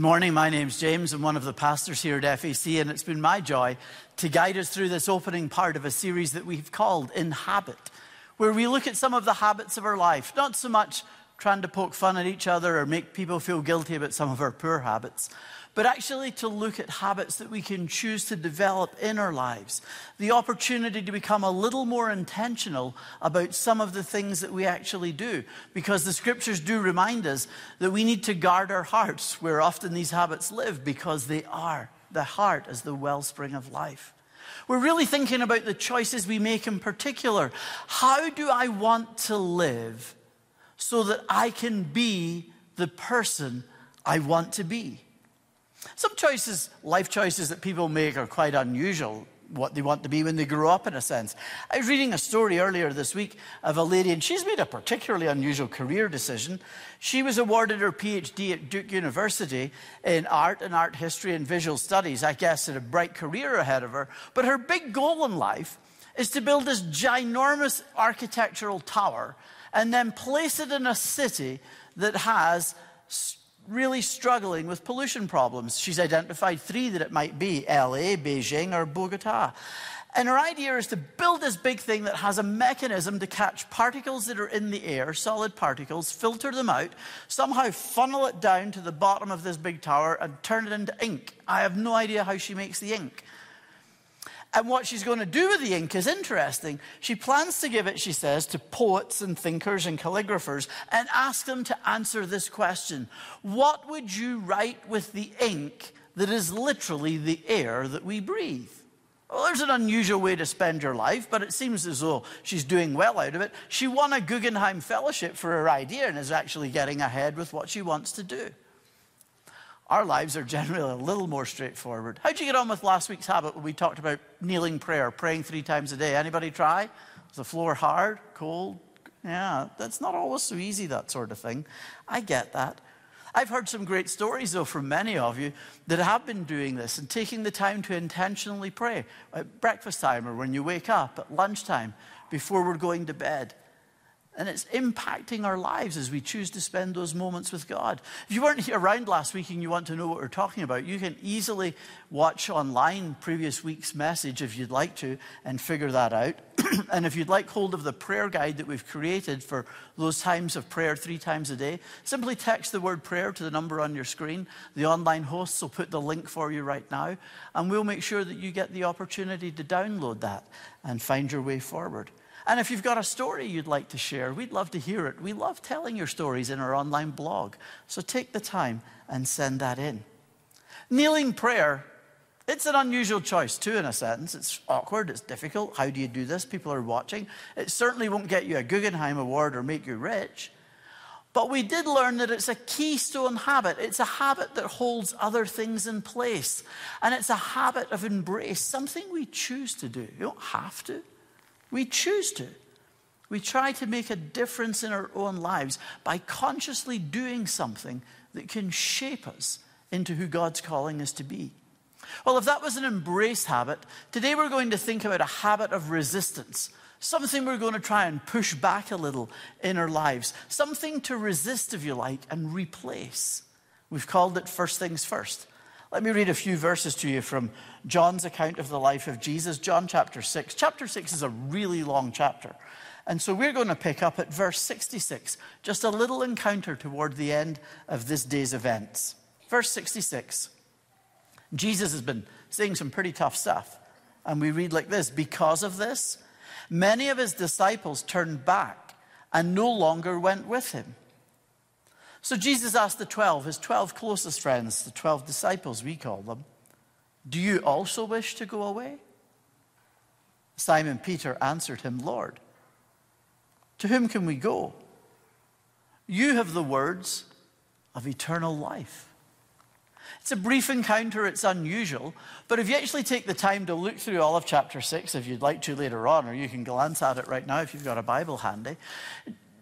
Good morning. My name's James. I'm one of the pastors here at FAC, and it's been my joy to guide us through this opening part of a series that we've called Inhabit, where we look at some of the habits of our life, not so much trying to poke fun at each other or make people feel guilty about some of our poor habits, but actually to look at habits that we can choose to develop in our lives. The opportunity to become a little more intentional about some of the things that we actually do, because the scriptures do remind us that we need to guard our hearts where often these habits live, because they are. The heart as the wellspring of life. We're really thinking about the choices we make in particular. How do I want to live so that I can be the person I want to be? Some choices, life choices that people make are quite unusual, what they want to be when they grow up, in a sense. I was reading a story earlier this week of a lady, and she's made a particularly unusual career decision. She was awarded her PhD at Duke University in art and art history and visual studies. I guess had a bright career ahead of her. But her big goal in life is to build this ginormous architectural tower and then place it in a city that has really struggling with pollution problems. She's identified three that it might be LA, Beijing, or Bogota. And her idea is to build this big thing that has a mechanism to catch particles that are in the air, solid particles, filter them out, somehow funnel it down to the bottom of this big tower and turn it into ink. I have no idea how she makes the ink. And what she's going to do with the ink is interesting. She plans to give it, she says, to poets and thinkers and calligraphers and ask them to answer this question What would you write with the ink that is literally the air that we breathe? Well, there's an unusual way to spend your life, but it seems as though she's doing well out of it. She won a Guggenheim Fellowship for her idea and is actually getting ahead with what she wants to do our lives are generally a little more straightforward. How'd you get on with last week's habit when we talked about kneeling prayer, praying three times a day? Anybody try? Was the floor hard, cold? Yeah, that's not always so easy, that sort of thing. I get that. I've heard some great stories, though, from many of you that have been doing this and taking the time to intentionally pray at breakfast time or when you wake up, at lunchtime, before we're going to bed. And it's impacting our lives as we choose to spend those moments with God. If you weren't around last week and you want to know what we're talking about, you can easily watch online previous week's message if you'd like to and figure that out. and if you'd like hold of the prayer guide that we've created for those times of prayer three times a day, simply text the word prayer to the number on your screen. The online hosts will put the link for you right now, and we'll make sure that you get the opportunity to download that and find your way forward. And if you've got a story you'd like to share, we'd love to hear it. We love telling your stories in our online blog. So take the time and send that in. Kneeling prayer, it's an unusual choice too, in a sense. It's awkward, it's difficult. How do you do this? People are watching. It certainly won't get you a Guggenheim Award or make you rich. But we did learn that it's a keystone habit. It's a habit that holds other things in place. And it's a habit of embrace, something we choose to do. You don't have to. We choose to. We try to make a difference in our own lives by consciously doing something that can shape us into who God's calling us to be. Well, if that was an embrace habit, today we're going to think about a habit of resistance, something we're going to try and push back a little in our lives, something to resist, if you like, and replace. We've called it first things first. Let me read a few verses to you from John's account of the life of Jesus, John chapter 6. Chapter 6 is a really long chapter. And so we're going to pick up at verse 66, just a little encounter toward the end of this day's events. Verse 66. Jesus has been saying some pretty tough stuff. And we read like this Because of this, many of his disciples turned back and no longer went with him. So Jesus asked the 12, his 12 closest friends, the 12 disciples, we call them, Do you also wish to go away? Simon Peter answered him, Lord, to whom can we go? You have the words of eternal life. It's a brief encounter, it's unusual, but if you actually take the time to look through all of chapter 6, if you'd like to later on, or you can glance at it right now if you've got a Bible handy,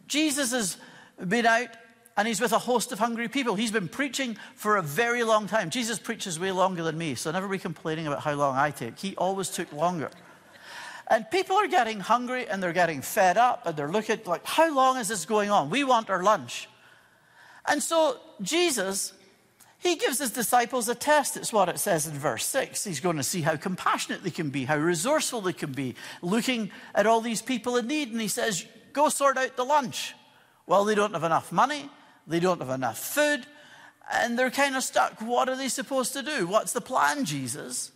Jesus has been out and he's with a host of hungry people. He's been preaching for a very long time. Jesus preaches way longer than me, so never be complaining about how long I take. He always took longer. And people are getting hungry and they're getting fed up and they're looking like, how long is this going on? We want our lunch. And so Jesus, He gives his disciples a test. It's what it says in verse 6. He's going to see how compassionate they can be, how resourceful they can be, looking at all these people in need. And he says, Go sort out the lunch. Well, they don't have enough money, they don't have enough food, and they're kind of stuck. What are they supposed to do? What's the plan, Jesus?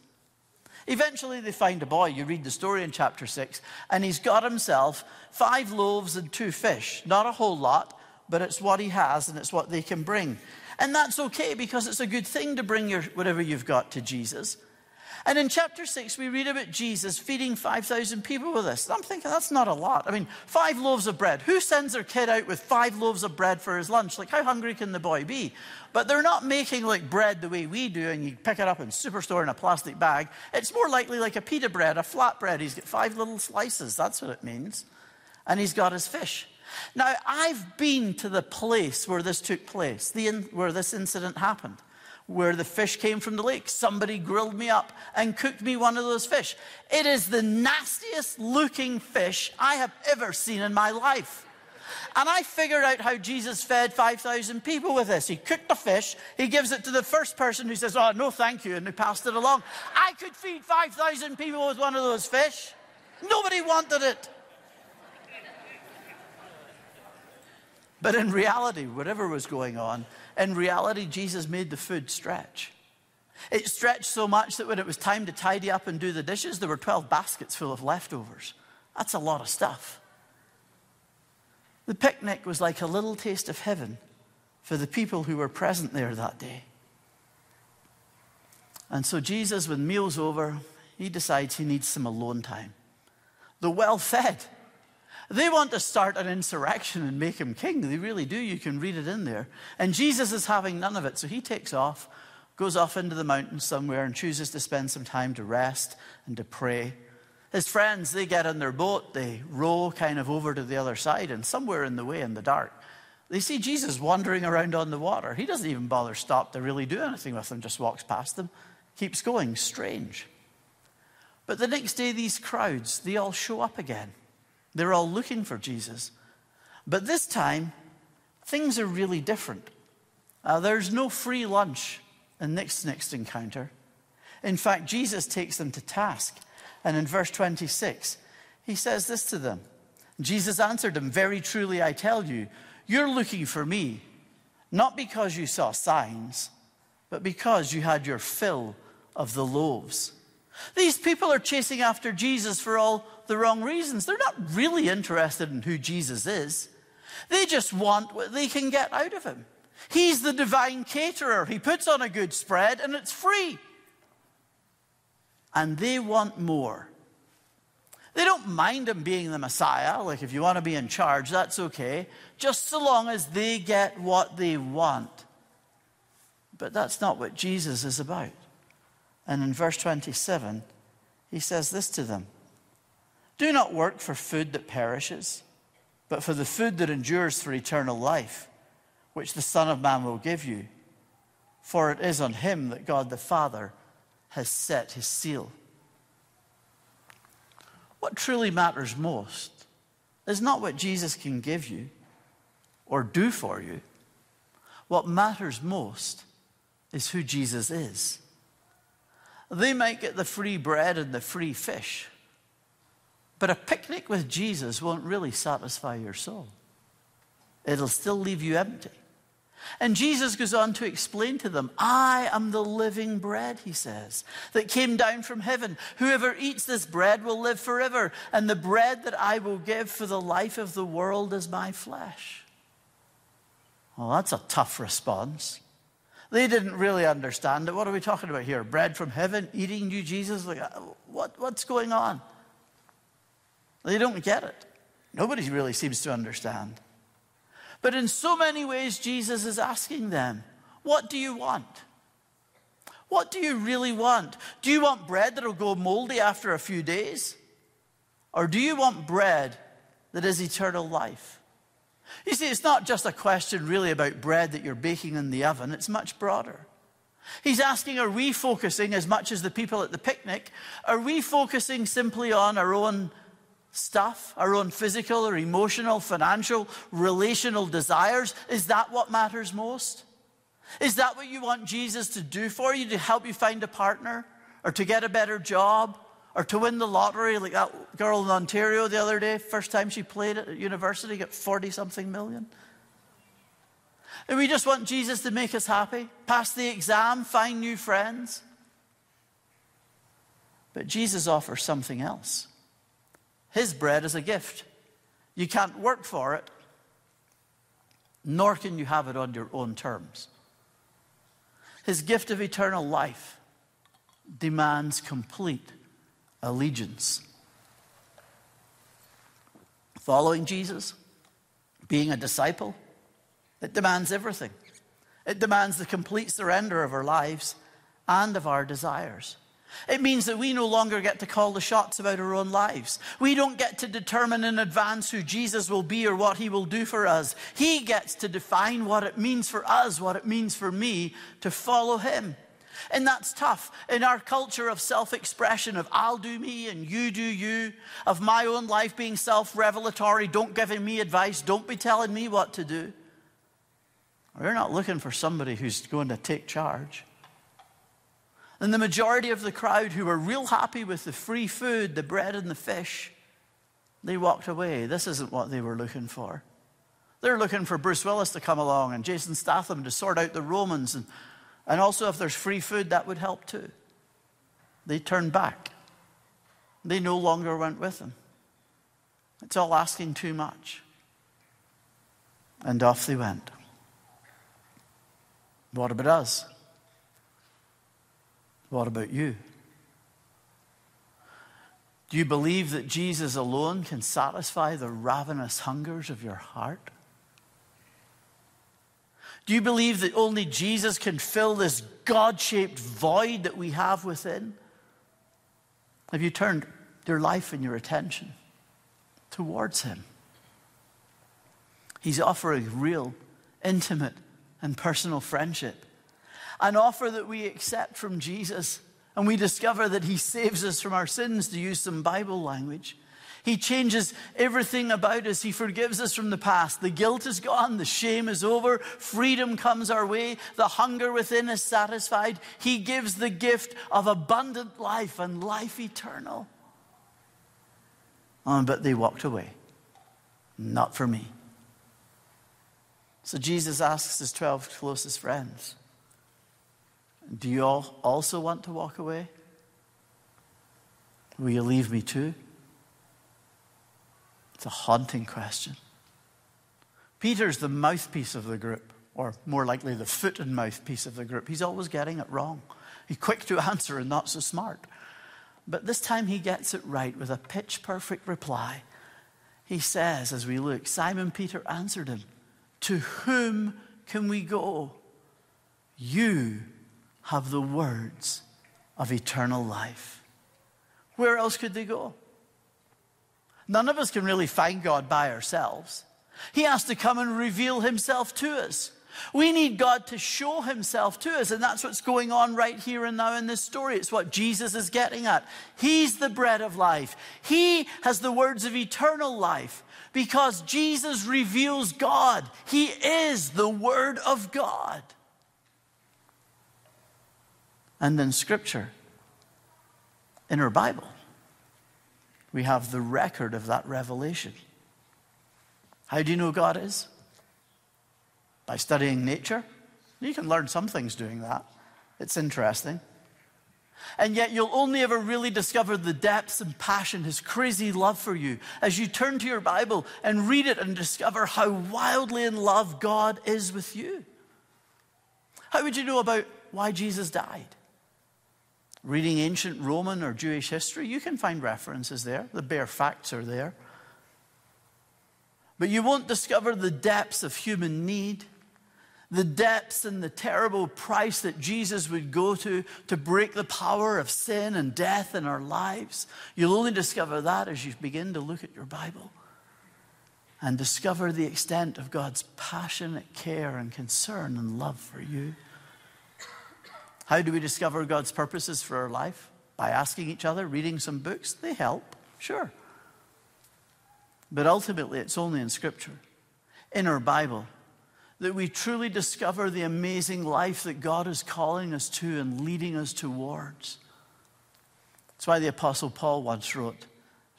Eventually, they find a boy. You read the story in chapter 6, and he's got himself five loaves and two fish. Not a whole lot, but it's what he has and it's what they can bring. And that's okay because it's a good thing to bring your, whatever you've got to Jesus. And in chapter 6, we read about Jesus feeding 5,000 people with this. I'm thinking that's not a lot. I mean, five loaves of bread. Who sends their kid out with five loaves of bread for his lunch? Like, how hungry can the boy be? But they're not making like bread the way we do, and you pick it up in Superstore in a plastic bag. It's more likely like a pita bread, a flat bread. He's got five little slices. That's what it means. And he's got his fish. Now, I've been to the place where this took place, the in, where this incident happened where the fish came from the lake. Somebody grilled me up and cooked me one of those fish. It is the nastiest looking fish I have ever seen in my life. And I figured out how Jesus fed 5,000 people with this. He cooked the fish, he gives it to the first person who says, Oh, no, thank you, and he passed it along. I could feed 5,000 people with one of those fish. Nobody wanted it. But in reality, whatever was going on, in reality, Jesus made the food stretch. It stretched so much that when it was time to tidy up and do the dishes, there were 12 baskets full of leftovers. That's a lot of stuff. The picnic was like a little taste of heaven for the people who were present there that day. And so, Jesus, when meal's over, he decides he needs some alone time. The well fed they want to start an insurrection and make him king. They really do. You can read it in there. And Jesus is having none of it. So he takes off, goes off into the mountains somewhere, and chooses to spend some time to rest and to pray. His friends, they get in their boat, they row kind of over to the other side, and somewhere in the way, in the dark, they see Jesus wandering around on the water. He doesn't even bother stop to really do anything with them, just walks past them, keeps going. Strange. But the next day, these crowds, they all show up again. They're all looking for Jesus. But this time, things are really different. Uh, there's no free lunch in next next encounter. In fact, Jesus takes them to task. And in verse 26, he says this to them Jesus answered them, Very truly I tell you, you're looking for me, not because you saw signs, but because you had your fill of the loaves. These people are chasing after Jesus for all the wrong reasons. They're not really interested in who Jesus is, they just want what they can get out of him. He's the divine caterer. He puts on a good spread and it's free. And they want more. They don't mind him being the Messiah. Like, if you want to be in charge, that's okay, just so long as they get what they want. But that's not what Jesus is about. And in verse 27, he says this to them Do not work for food that perishes, but for the food that endures for eternal life, which the Son of Man will give you. For it is on him that God the Father has set his seal. What truly matters most is not what Jesus can give you or do for you. What matters most is who Jesus is. They might get the free bread and the free fish, but a picnic with Jesus won't really satisfy your soul. It'll still leave you empty. And Jesus goes on to explain to them, I am the living bread, he says, that came down from heaven. Whoever eats this bread will live forever, and the bread that I will give for the life of the world is my flesh. Well, that's a tough response. They didn't really understand it. What are we talking about here? Bread from heaven, eating you, Jesus? Like, uh, what, what's going on? They don't get it. Nobody really seems to understand. But in so many ways, Jesus is asking them, What do you want? What do you really want? Do you want bread that'll go moldy after a few days? Or do you want bread that is eternal life? You see, it's not just a question really about bread that you're baking in the oven, it's much broader. He's asking, are we focusing as much as the people at the picnic? Are we focusing simply on our own stuff, our own physical or emotional, financial, relational desires? Is that what matters most? Is that what you want Jesus to do for you? To help you find a partner? Or to get a better job? Or to win the lottery, like that girl in Ontario the other day, first time she played at university, got 40 something million? And we just want Jesus to make us happy, pass the exam, find new friends. But Jesus offers something else. His bread is a gift. You can't work for it, nor can you have it on your own terms. His gift of eternal life demands complete allegiance. Following Jesus, being a disciple, it demands everything. It demands the complete surrender of our lives and of our desires. It means that we no longer get to call the shots about our own lives. We don't get to determine in advance who Jesus will be or what he will do for us. He gets to define what it means for us, what it means for me to follow him. And that's tough in our culture of self expression, of I'll do me and you do you, of my own life being self revelatory, don't give me advice, don't be telling me what to do. We're not looking for somebody who's going to take charge. And the majority of the crowd who were real happy with the free food, the bread and the fish, they walked away. This isn't what they were looking for. They're looking for Bruce Willis to come along and Jason Statham to sort out the Romans. And, and also, if there's free food, that would help too. They turned back. They no longer went with him. It's all asking too much. And off they went. What about us? What about you? Do you believe that Jesus alone can satisfy the ravenous hungers of your heart? Do you believe that only Jesus can fill this God shaped void that we have within? Have you turned your life and your attention towards Him? He's offering real, intimate, and personal friendship an offer that we accept from Jesus and we discover that He saves us from our sins, to use some Bible language. He changes everything about us. He forgives us from the past. The guilt is gone. The shame is over. Freedom comes our way. The hunger within is satisfied. He gives the gift of abundant life and life eternal. Oh, but they walked away. Not for me. So Jesus asks his 12 closest friends do you all also want to walk away? Will you leave me too? It's a haunting question. Peter's the mouthpiece of the group, or more likely the foot and mouthpiece of the group. He's always getting it wrong. He's quick to answer and not so smart. But this time he gets it right with a pitch perfect reply. He says, as we look, Simon Peter answered him, To whom can we go? You have the words of eternal life. Where else could they go? None of us can really find God by ourselves. He has to come and reveal himself to us. We need God to show himself to us, and that's what's going on right here and now in this story. It's what Jesus is getting at. He's the bread of life, He has the words of eternal life because Jesus reveals God. He is the Word of God and in Scripture, in our Bible, we have the record of that revelation. How do you know God is? By studying nature. You can learn some things doing that. It's interesting. And yet, you'll only ever really discover the depths and passion, his crazy love for you, as you turn to your Bible and read it and discover how wildly in love God is with you. How would you know about why Jesus died? Reading ancient Roman or Jewish history, you can find references there. The bare facts are there. But you won't discover the depths of human need, the depths and the terrible price that Jesus would go to to break the power of sin and death in our lives. You'll only discover that as you begin to look at your Bible and discover the extent of God's passionate care and concern and love for you. How do we discover God's purposes for our life? By asking each other, reading some books. They help, sure. But ultimately, it's only in Scripture, in our Bible, that we truly discover the amazing life that God is calling us to and leading us towards. That's why the Apostle Paul once wrote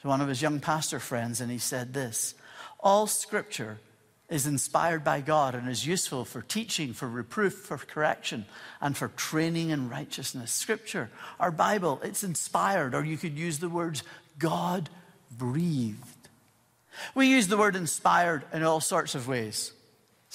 to one of his young pastor friends, and he said this All scripture is inspired by God and is useful for teaching, for reproof, for correction, and for training in righteousness. Scripture, our Bible, it's inspired, or you could use the words God breathed. We use the word inspired in all sorts of ways.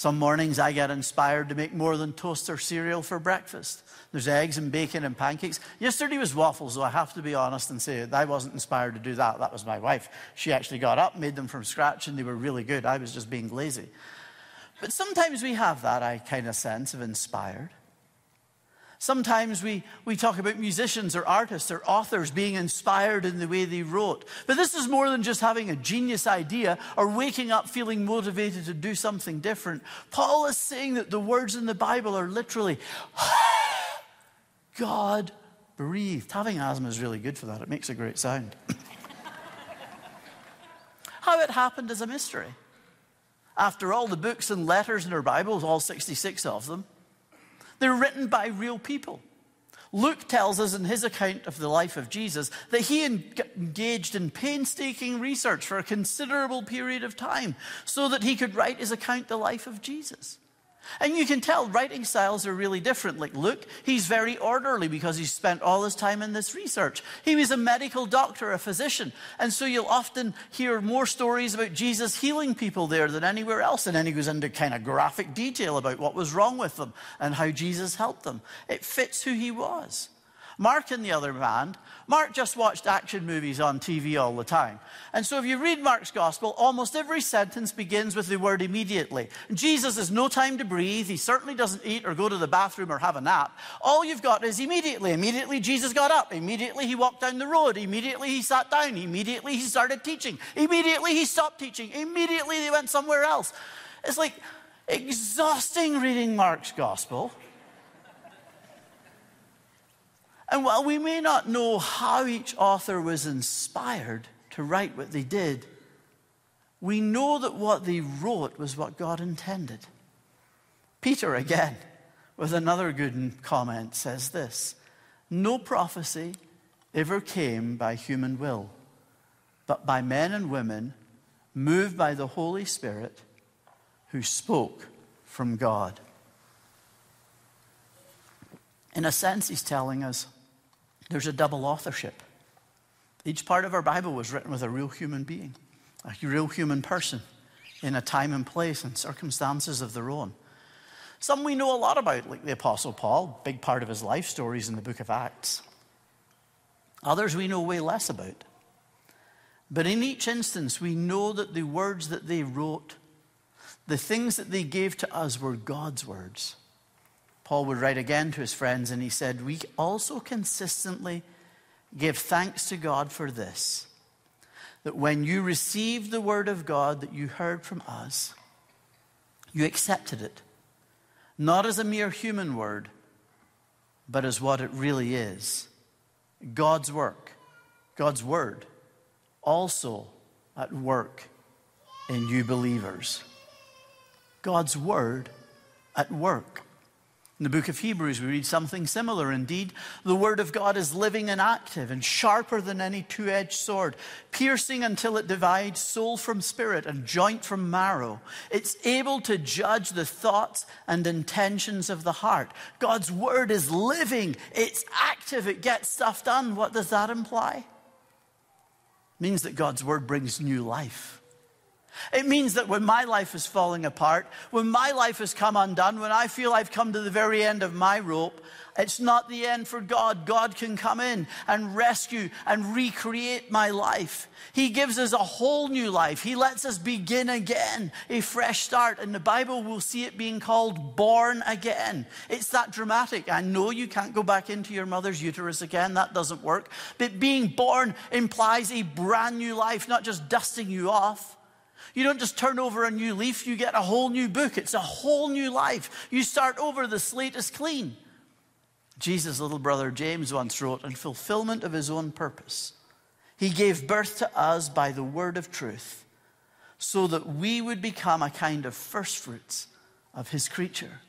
Some mornings I get inspired to make more than toast or cereal for breakfast. There's eggs and bacon and pancakes. Yesterday was waffles, though I have to be honest and say I wasn't inspired to do that. That was my wife. She actually got up, made them from scratch, and they were really good. I was just being lazy. But sometimes we have that I kind of sense of inspired. Sometimes we, we talk about musicians or artists or authors being inspired in the way they wrote. But this is more than just having a genius idea or waking up feeling motivated to do something different. Paul is saying that the words in the Bible are literally God breathed. Having asthma is really good for that, it makes a great sound. How it happened is a mystery. After all, the books and letters in our Bibles, all 66 of them, they're written by real people. Luke tells us in his account of the life of Jesus that he engaged in painstaking research for a considerable period of time so that he could write his account the life of Jesus. And you can tell writing styles are really different. Like Luke, he's very orderly because he spent all his time in this research. He was a medical doctor, a physician. And so you'll often hear more stories about Jesus healing people there than anywhere else. And then he goes into kind of graphic detail about what was wrong with them and how Jesus helped them. It fits who he was. Mark, on the other hand, Mark just watched action movies on TV all the time. And so if you read Mark's gospel, almost every sentence begins with the word immediately. Jesus has no time to breathe. He certainly doesn't eat or go to the bathroom or have a nap. All you've got is immediately. Immediately Jesus got up. Immediately he walked down the road. Immediately he sat down. Immediately he started teaching. Immediately he stopped teaching. Immediately they went somewhere else. It's like exhausting reading Mark's gospel. And while we may not know how each author was inspired to write what they did, we know that what they wrote was what God intended. Peter, again, with another good comment, says this No prophecy ever came by human will, but by men and women moved by the Holy Spirit who spoke from God. In a sense, he's telling us there's a double authorship. Each part of our Bible was written with a real human being, a real human person in a time and place and circumstances of their own. Some we know a lot about, like the Apostle Paul, big part of his life stories in the book of Acts. Others we know way less about. But in each instance, we know that the words that they wrote, the things that they gave to us, were God's words. Paul would write again to his friends, and he said, We also consistently give thanks to God for this that when you received the word of God that you heard from us, you accepted it, not as a mere human word, but as what it really is God's work, God's word, also at work in you believers. God's word at work. In the book of Hebrews, we read something similar. Indeed, the Word of God is living and active and sharper than any two edged sword, piercing until it divides soul from spirit and joint from marrow. It's able to judge the thoughts and intentions of the heart. God's Word is living, it's active, it gets stuff done. What does that imply? It means that God's Word brings new life. It means that when my life is falling apart, when my life has come undone, when I feel I've come to the very end of my rope, it's not the end for God. God can come in and rescue and recreate my life. He gives us a whole new life. He lets us begin again, a fresh start. In the Bible, we'll see it being called born again. It's that dramatic. I know you can't go back into your mother's uterus again. That doesn't work. But being born implies a brand new life, not just dusting you off. You don't just turn over a new leaf, you get a whole new book. It's a whole new life. You start over, the slate is clean. Jesus' little brother James once wrote, in fulfillment of his own purpose, he gave birth to us by the word of truth, so that we would become a kind of first fruits of his creature.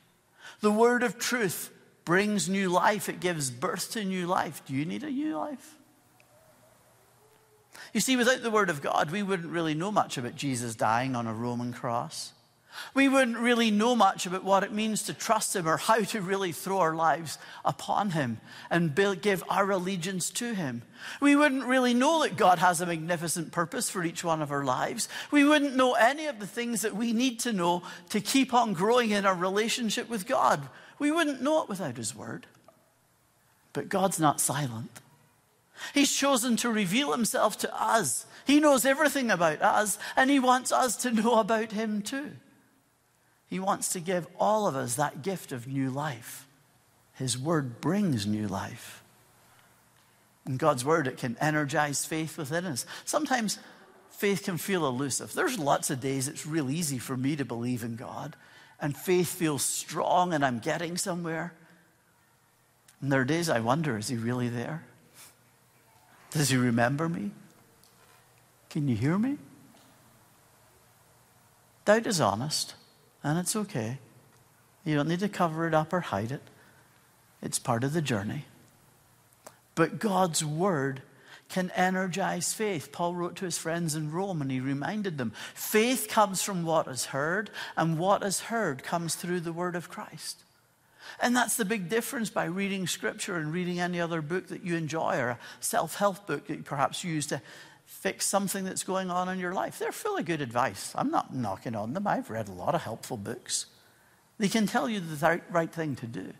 The word of truth brings new life, it gives birth to new life. Do you need a new life? You see, without the word of God, we wouldn't really know much about Jesus dying on a Roman cross. We wouldn't really know much about what it means to trust Him or how to really throw our lives upon Him and give our allegiance to Him. We wouldn't really know that God has a magnificent purpose for each one of our lives. We wouldn't know any of the things that we need to know to keep on growing in our relationship with God. We wouldn't know it without His Word. But God's not silent. He's chosen to reveal Himself to us. He knows everything about us, and He wants us to know about Him too. He wants to give all of us that gift of new life. His word brings new life. In God's word, it can energize faith within us. Sometimes faith can feel elusive. There's lots of days it's real easy for me to believe in God, and faith feels strong and I'm getting somewhere. And there are days I wonder is he really there? Does he remember me? Can you hear me? Doubt is honest. And it's okay. You don't need to cover it up or hide it. It's part of the journey. But God's word can energize faith. Paul wrote to his friends in Rome and he reminded them faith comes from what is heard, and what is heard comes through the word of Christ. And that's the big difference by reading scripture and reading any other book that you enjoy or a self help book that you perhaps use to fix something that's going on in your life. They're full of good advice. I'm not knocking on them. I've read a lot of helpful books. They can tell you the right thing to do.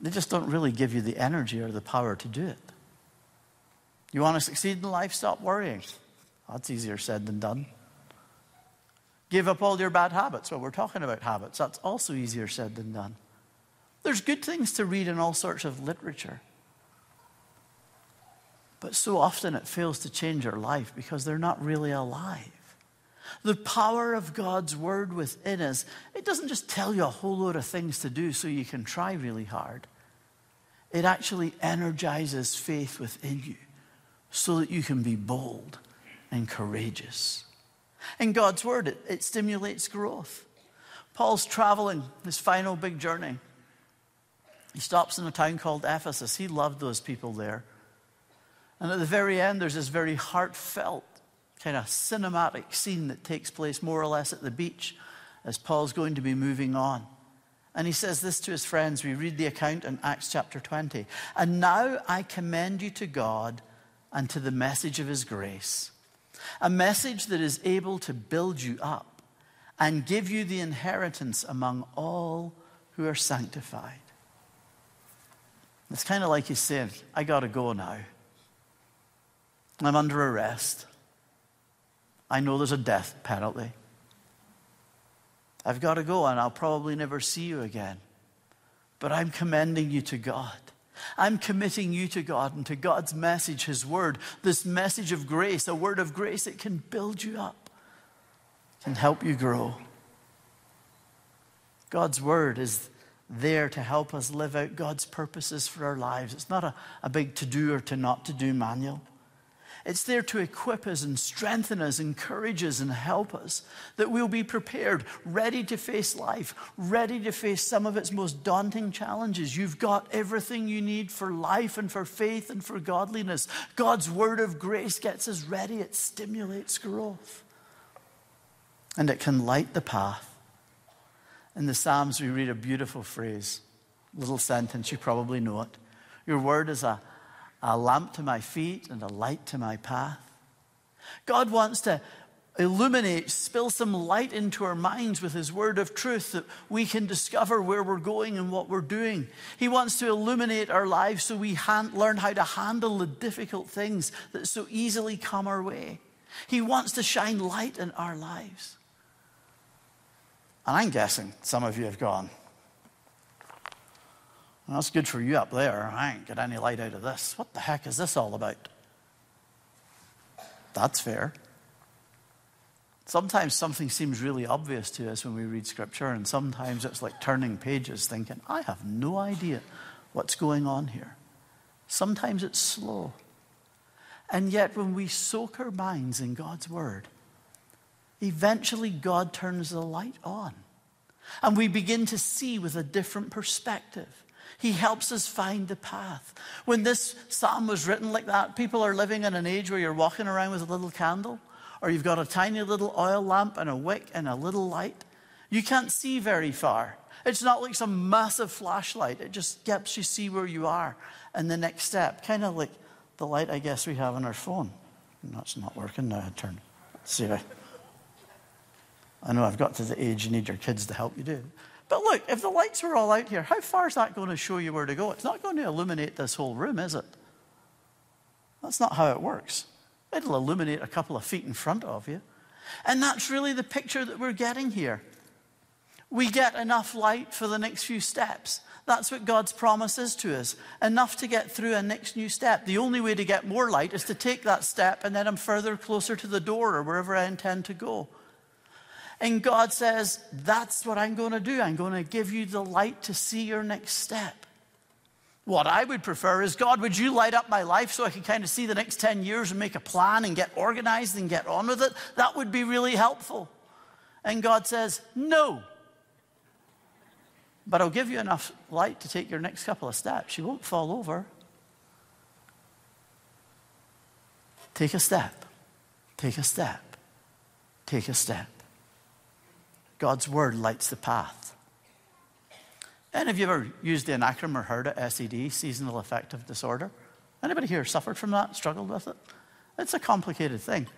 They just don't really give you the energy or the power to do it. You want to succeed in life? Stop worrying. That's easier said than done. Give up all your bad habits. Well, we're talking about habits. That's also easier said than done. There's good things to read in all sorts of literature. But so often it fails to change our life because they're not really alive. The power of God's word within us, it doesn't just tell you a whole load of things to do so you can try really hard. It actually energizes faith within you so that you can be bold and courageous. And God's word, it, it stimulates growth. Paul's traveling his final big journey. He stops in a town called Ephesus. He loved those people there. And at the very end, there's this very heartfelt, kind of cinematic scene that takes place more or less at the beach as Paul's going to be moving on. And he says this to his friends. We read the account in Acts chapter 20. And now I commend you to God and to the message of his grace, a message that is able to build you up and give you the inheritance among all who are sanctified. It's kind of like he's saying, I got to go now. I'm under arrest. I know there's a death penalty. I've got to go and I'll probably never see you again. But I'm commending you to God. I'm committing you to God and to God's message, His word, this message of grace, a word of grace that can build you up, can help you grow. God's word is there to help us live out God's purposes for our lives. It's not a, a big to do or to not to do manual. It's there to equip us and strengthen us, encourage us, and help us that we'll be prepared, ready to face life, ready to face some of its most daunting challenges. You've got everything you need for life and for faith and for godliness. God's word of grace gets us ready, it stimulates growth, and it can light the path. In the Psalms, we read a beautiful phrase, little sentence, you probably know it. Your word is a a lamp to my feet and a light to my path. God wants to illuminate, spill some light into our minds with His word of truth that we can discover where we're going and what we're doing. He wants to illuminate our lives so we learn how to handle the difficult things that so easily come our way. He wants to shine light in our lives. And I'm guessing some of you have gone, well, that's good for you up there. I ain't get any light out of this. What the heck is this all about? That's fair. Sometimes something seems really obvious to us when we read scripture, and sometimes it's like turning pages thinking, I have no idea what's going on here. Sometimes it's slow. And yet, when we soak our minds in God's word, eventually God turns the light on. And we begin to see with a different perspective. He helps us find the path. When this psalm was written like that, people are living in an age where you're walking around with a little candle, or you've got a tiny little oil lamp and a wick and a little light. You can't see very far. It's not like some massive flashlight. It just helps you see where you are and the next step. Kind of like the light, I guess, we have on our phone. That's not working now. I turn. See, I, I know I've got to the age you need your kids to help you do. But look, if the lights were all out here, how far is that going to show you where to go? It's not going to illuminate this whole room, is it? That's not how it works. It'll illuminate a couple of feet in front of you. And that's really the picture that we're getting here. We get enough light for the next few steps. That's what God's promise is to us enough to get through a next new step. The only way to get more light is to take that step and then I'm further closer to the door or wherever I intend to go. And God says, That's what I'm going to do. I'm going to give you the light to see your next step. What I would prefer is, God, would you light up my life so I can kind of see the next 10 years and make a plan and get organized and get on with it? That would be really helpful. And God says, No. But I'll give you enough light to take your next couple of steps. You won't fall over. Take a step. Take a step. Take a step. God's word lights the path. And have you ever used the acronym or heard it, SAD, seasonal affective disorder? Anybody here suffered from that, struggled with it? It's a complicated thing,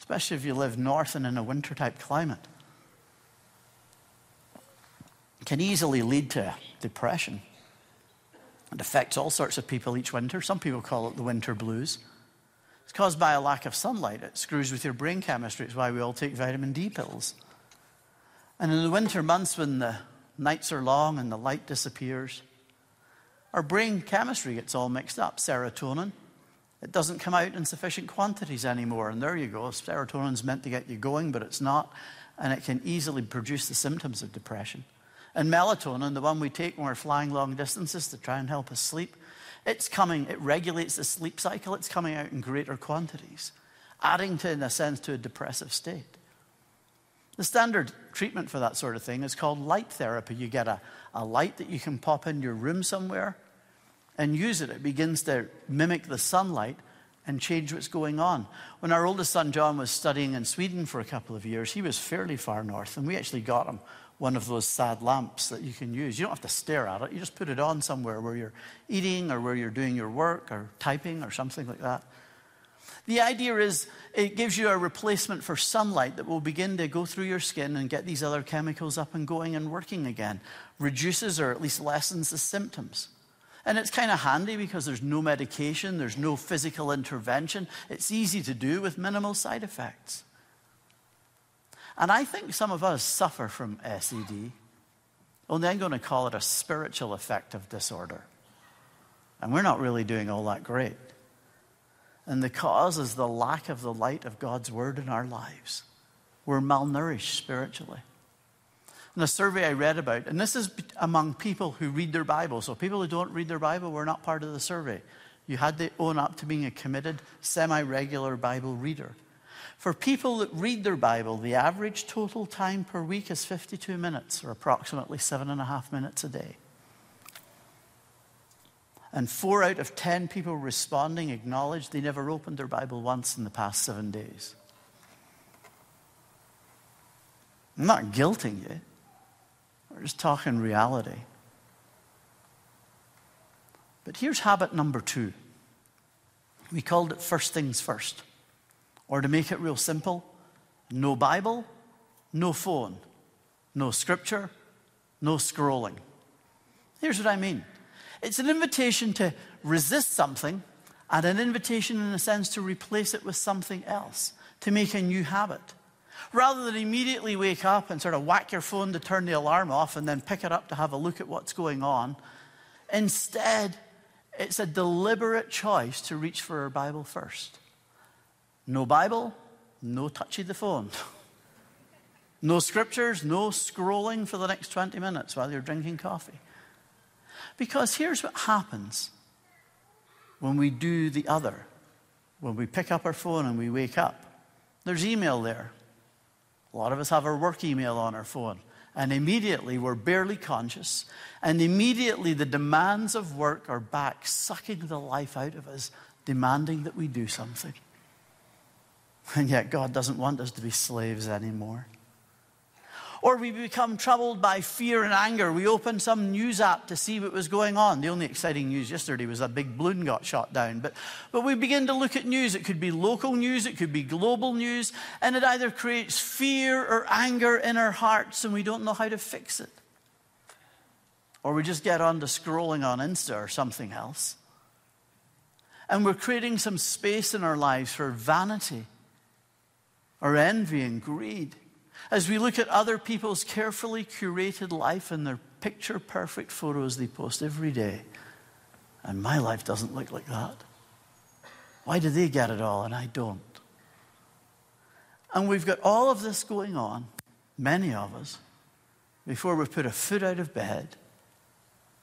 especially if you live north and in a winter type climate. It can easily lead to depression. It affects all sorts of people each winter. Some people call it the winter blues. It's caused by a lack of sunlight. It screws with your brain chemistry. It's why we all take vitamin D pills. And in the winter months, when the nights are long and the light disappears, our brain chemistry gets all mixed up. Serotonin, it doesn't come out in sufficient quantities anymore. And there you go. Serotonin's meant to get you going, but it's not. And it can easily produce the symptoms of depression. And melatonin, the one we take when we're flying long distances to try and help us sleep, it's coming, it regulates the sleep cycle. It's coming out in greater quantities, adding to, in a sense, to a depressive state. The standard treatment for that sort of thing is called light therapy. You get a, a light that you can pop in your room somewhere and use it. It begins to mimic the sunlight and change what's going on. When our oldest son John was studying in Sweden for a couple of years, he was fairly far north, and we actually got him one of those sad lamps that you can use. You don't have to stare at it, you just put it on somewhere where you're eating or where you're doing your work or typing or something like that. The idea is it gives you a replacement for sunlight that will begin to go through your skin and get these other chemicals up and going and working again, reduces or at least lessens the symptoms. And it's kind of handy because there's no medication, there's no physical intervention. It's easy to do with minimal side effects. And I think some of us suffer from SAD, only I'm going to call it a spiritual affective disorder. And we're not really doing all that great. And the cause is the lack of the light of God's word in our lives. We're malnourished spiritually. In a survey I read about, and this is among people who read their Bible. So people who don't read their Bible were not part of the survey. You had to own up to being a committed, semi regular Bible reader. For people that read their Bible, the average total time per week is 52 minutes, or approximately seven and a half minutes a day. And four out of ten people responding acknowledged they never opened their Bible once in the past seven days. I'm not guilting you, we're just talking reality. But here's habit number two. We called it first things first. Or to make it real simple, no Bible, no phone, no scripture, no scrolling. Here's what I mean it's an invitation to resist something and an invitation, in a sense, to replace it with something else, to make a new habit. Rather than immediately wake up and sort of whack your phone to turn the alarm off and then pick it up to have a look at what's going on, instead, it's a deliberate choice to reach for our Bible first. No Bible, no touchy the phone. No scriptures, no scrolling for the next 20 minutes while you're drinking coffee. Because here's what happens when we do the other. When we pick up our phone and we wake up, there's email there. A lot of us have our work email on our phone. And immediately we're barely conscious. And immediately the demands of work are back, sucking the life out of us, demanding that we do something. And yet God doesn't want us to be slaves anymore. Or we become troubled by fear and anger. We open some news app to see what was going on. The only exciting news yesterday was a big balloon got shot down. But, but we begin to look at news. It could be local news, it could be global news, and it either creates fear or anger in our hearts, and we don't know how to fix it. Or we just get on to scrolling on Insta or something else. And we're creating some space in our lives for vanity or envy and greed as we look at other people's carefully curated life and their picture perfect photos they post every day. And my life doesn't look like that. Why do they get it all and I don't? And we've got all of this going on, many of us, before we've put a foot out of bed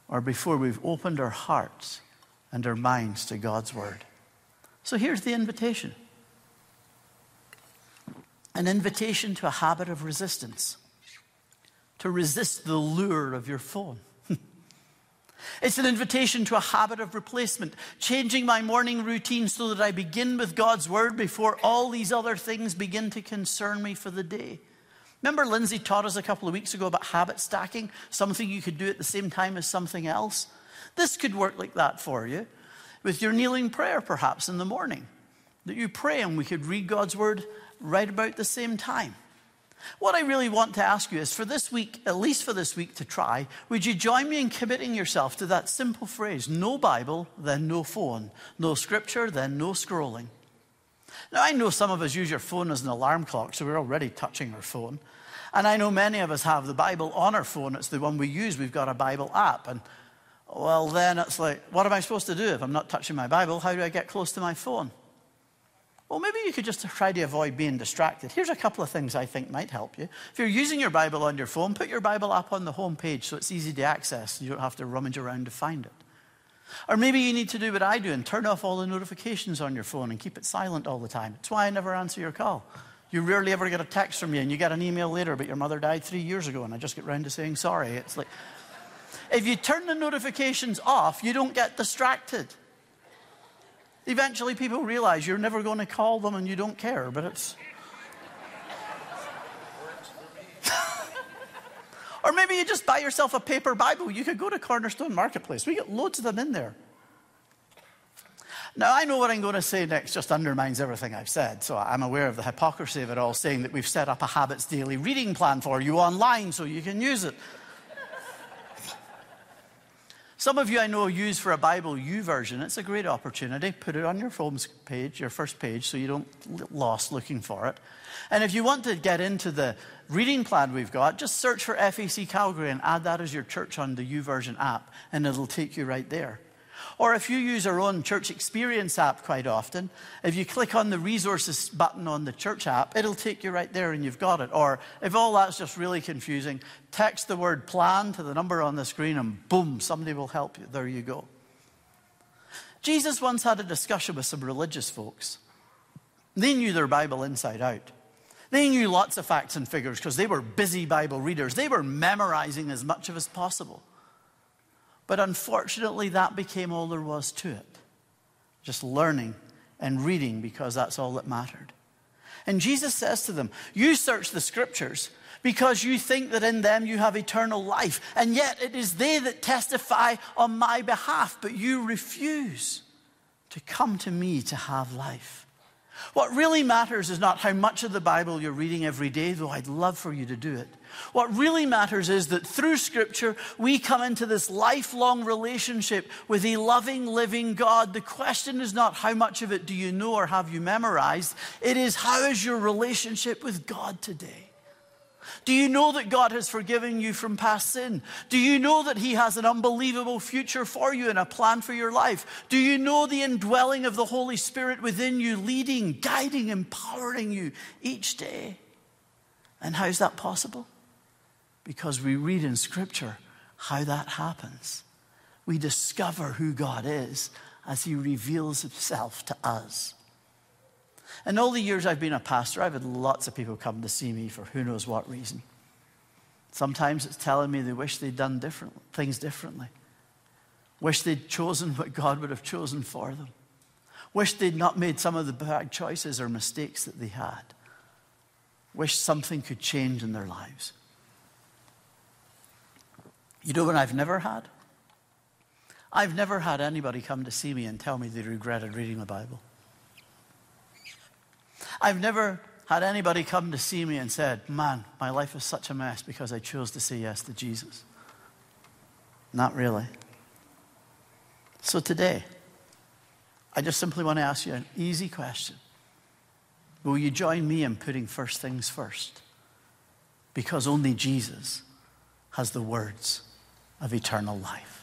or before we've opened our hearts and our minds to God's Word. So here's the invitation an invitation to a habit of resistance, to resist the lure of your phone. It's an invitation to a habit of replacement, changing my morning routine so that I begin with God's word before all these other things begin to concern me for the day. Remember, Lindsay taught us a couple of weeks ago about habit stacking, something you could do at the same time as something else. This could work like that for you with your kneeling prayer, perhaps in the morning. That you pray and we could read God's word right about the same time. What I really want to ask you is for this week, at least for this week to try, would you join me in committing yourself to that simple phrase no Bible, then no phone, no scripture, then no scrolling? Now, I know some of us use your phone as an alarm clock, so we're already touching our phone. And I know many of us have the Bible on our phone. It's the one we use. We've got a Bible app. And well, then it's like, what am I supposed to do if I'm not touching my Bible? How do I get close to my phone? Well, maybe you could just try to avoid being distracted. Here's a couple of things I think might help you. If you're using your Bible on your phone, put your Bible up on the home page so it's easy to access. You don't have to rummage around to find it. Or maybe you need to do what I do and turn off all the notifications on your phone and keep it silent all the time. It's why I never answer your call. You rarely ever get a text from me and you get an email later, but your mother died three years ago and I just get round to saying sorry. It's like, if you turn the notifications off, you don't get distracted. Eventually, people realize you're never going to call them and you don't care, but it's. or maybe you just buy yourself a paper Bible. You could go to Cornerstone Marketplace, we get loads of them in there. Now, I know what I'm going to say next just undermines everything I've said, so I'm aware of the hypocrisy of it all, saying that we've set up a Habits Daily reading plan for you online so you can use it. Some of you I know use for a Bible YouVersion. It's a great opportunity. Put it on your phone page, your first page, so you don't lost looking for it. And if you want to get into the reading plan we've got, just search for FEC Calgary and add that as your church on the YouVersion app, and it'll take you right there. Or if you use our own church experience app quite often, if you click on the resources button on the church app, it'll take you right there and you've got it. Or if all that's just really confusing, text the word plan to the number on the screen and boom, somebody will help you. There you go. Jesus once had a discussion with some religious folks. They knew their Bible inside out. They knew lots of facts and figures because they were busy Bible readers. They were memorizing as much of as possible. But unfortunately, that became all there was to it. Just learning and reading because that's all that mattered. And Jesus says to them, You search the scriptures because you think that in them you have eternal life. And yet it is they that testify on my behalf, but you refuse to come to me to have life. What really matters is not how much of the Bible you're reading every day, though I'd love for you to do it. What really matters is that through Scripture, we come into this lifelong relationship with a loving, living God. The question is not how much of it do you know or have you memorized, it is how is your relationship with God today? Do you know that God has forgiven you from past sin? Do you know that He has an unbelievable future for you and a plan for your life? Do you know the indwelling of the Holy Spirit within you, leading, guiding, empowering you each day? And how's that possible? Because we read in Scripture how that happens. We discover who God is as He reveals Himself to us. In all the years I've been a pastor, I've had lots of people come to see me for who knows what reason. Sometimes it's telling me they wish they'd done different, things differently. Wish they'd chosen what God would have chosen for them. Wish they'd not made some of the bad choices or mistakes that they had. Wish something could change in their lives. You know what I've never had? I've never had anybody come to see me and tell me they regretted reading the Bible. I've never had anybody come to see me and said, Man, my life is such a mess because I chose to say yes to Jesus. Not really. So today, I just simply want to ask you an easy question. Will you join me in putting first things first? Because only Jesus has the words of eternal life.